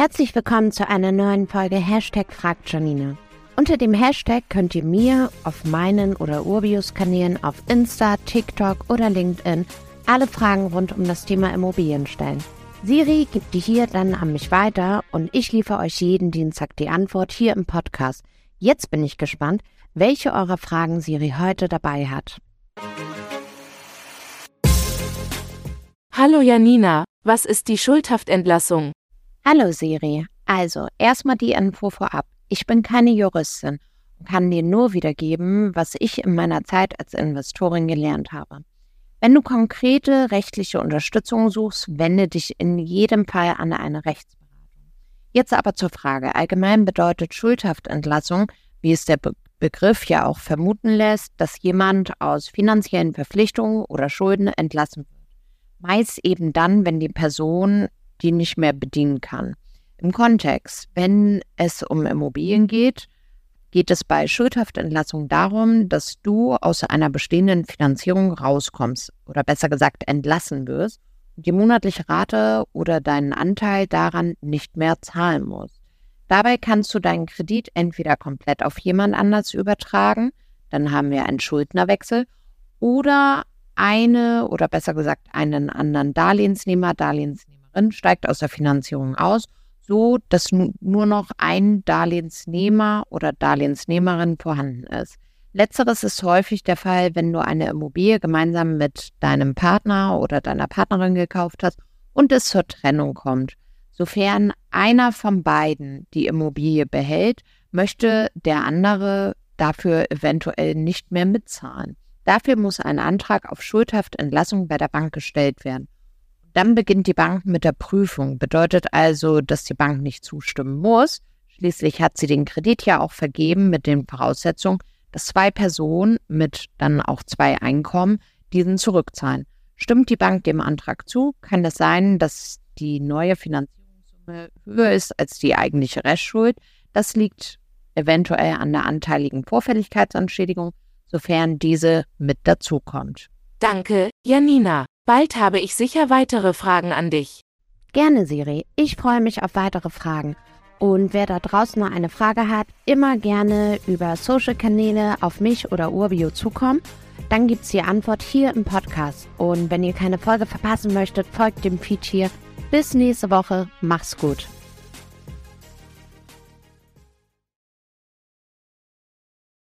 Herzlich willkommen zu einer neuen Folge Hashtag Fragt Janine. Unter dem Hashtag könnt ihr mir auf meinen oder Urbius-Kanälen auf Insta, TikTok oder LinkedIn alle Fragen rund um das Thema Immobilien stellen. Siri gibt die hier dann an mich weiter und ich liefere euch jeden Dienstag die Antwort hier im Podcast. Jetzt bin ich gespannt, welche eurer Fragen Siri heute dabei hat. Hallo Janina, was ist die Schuldhaftentlassung? Hallo Siri. Also, erstmal die Info vorab. Ich bin keine Juristin und kann dir nur wiedergeben, was ich in meiner Zeit als Investorin gelernt habe. Wenn du konkrete rechtliche Unterstützung suchst, wende dich in jedem Fall an eine Rechtsberatung. Jetzt aber zur Frage. Allgemein bedeutet Schuldhaftentlassung, wie es der Be Begriff ja auch vermuten lässt, dass jemand aus finanziellen Verpflichtungen oder Schulden entlassen wird. Meist eben dann, wenn die Person die nicht mehr bedienen kann. Im Kontext, wenn es um Immobilien geht, geht es bei Schuldhaftentlassung darum, dass du aus einer bestehenden Finanzierung rauskommst oder besser gesagt entlassen wirst und die monatliche Rate oder deinen Anteil daran nicht mehr zahlen musst. Dabei kannst du deinen Kredit entweder komplett auf jemand anders übertragen, dann haben wir einen Schuldnerwechsel, oder eine oder besser gesagt einen anderen Darlehensnehmer, Darlehensnehmer Darlehensnehmerin steigt aus der Finanzierung aus, so dass nur noch ein Darlehensnehmer oder Darlehensnehmerin vorhanden ist. Letzteres ist häufig der Fall, wenn du eine Immobilie gemeinsam mit deinem Partner oder deiner Partnerin gekauft hast und es zur Trennung kommt. Sofern einer von beiden die Immobilie behält, möchte der andere dafür eventuell nicht mehr mitzahlen. Dafür muss ein Antrag auf Schuldhaftentlassung bei der Bank gestellt werden. Dann beginnt die Bank mit der Prüfung. Bedeutet also, dass die Bank nicht zustimmen muss. Schließlich hat sie den Kredit ja auch vergeben mit den Voraussetzungen, dass zwei Personen mit dann auch zwei Einkommen diesen zurückzahlen. Stimmt die Bank dem Antrag zu, kann es sein, dass die neue Finanzierungssumme höher ist als die eigentliche Restschuld. Das liegt eventuell an der anteiligen Vorfälligkeitsentschädigung, sofern diese mit dazukommt. Danke, Janina. Bald habe ich sicher weitere Fragen an dich. Gerne, Siri. Ich freue mich auf weitere Fragen. Und wer da draußen noch eine Frage hat, immer gerne über Social-Kanäle auf mich oder Urbio zukommen. Dann gibt es die Antwort hier im Podcast. Und wenn ihr keine Folge verpassen möchtet, folgt dem Feed hier. Bis nächste Woche. Mach's gut.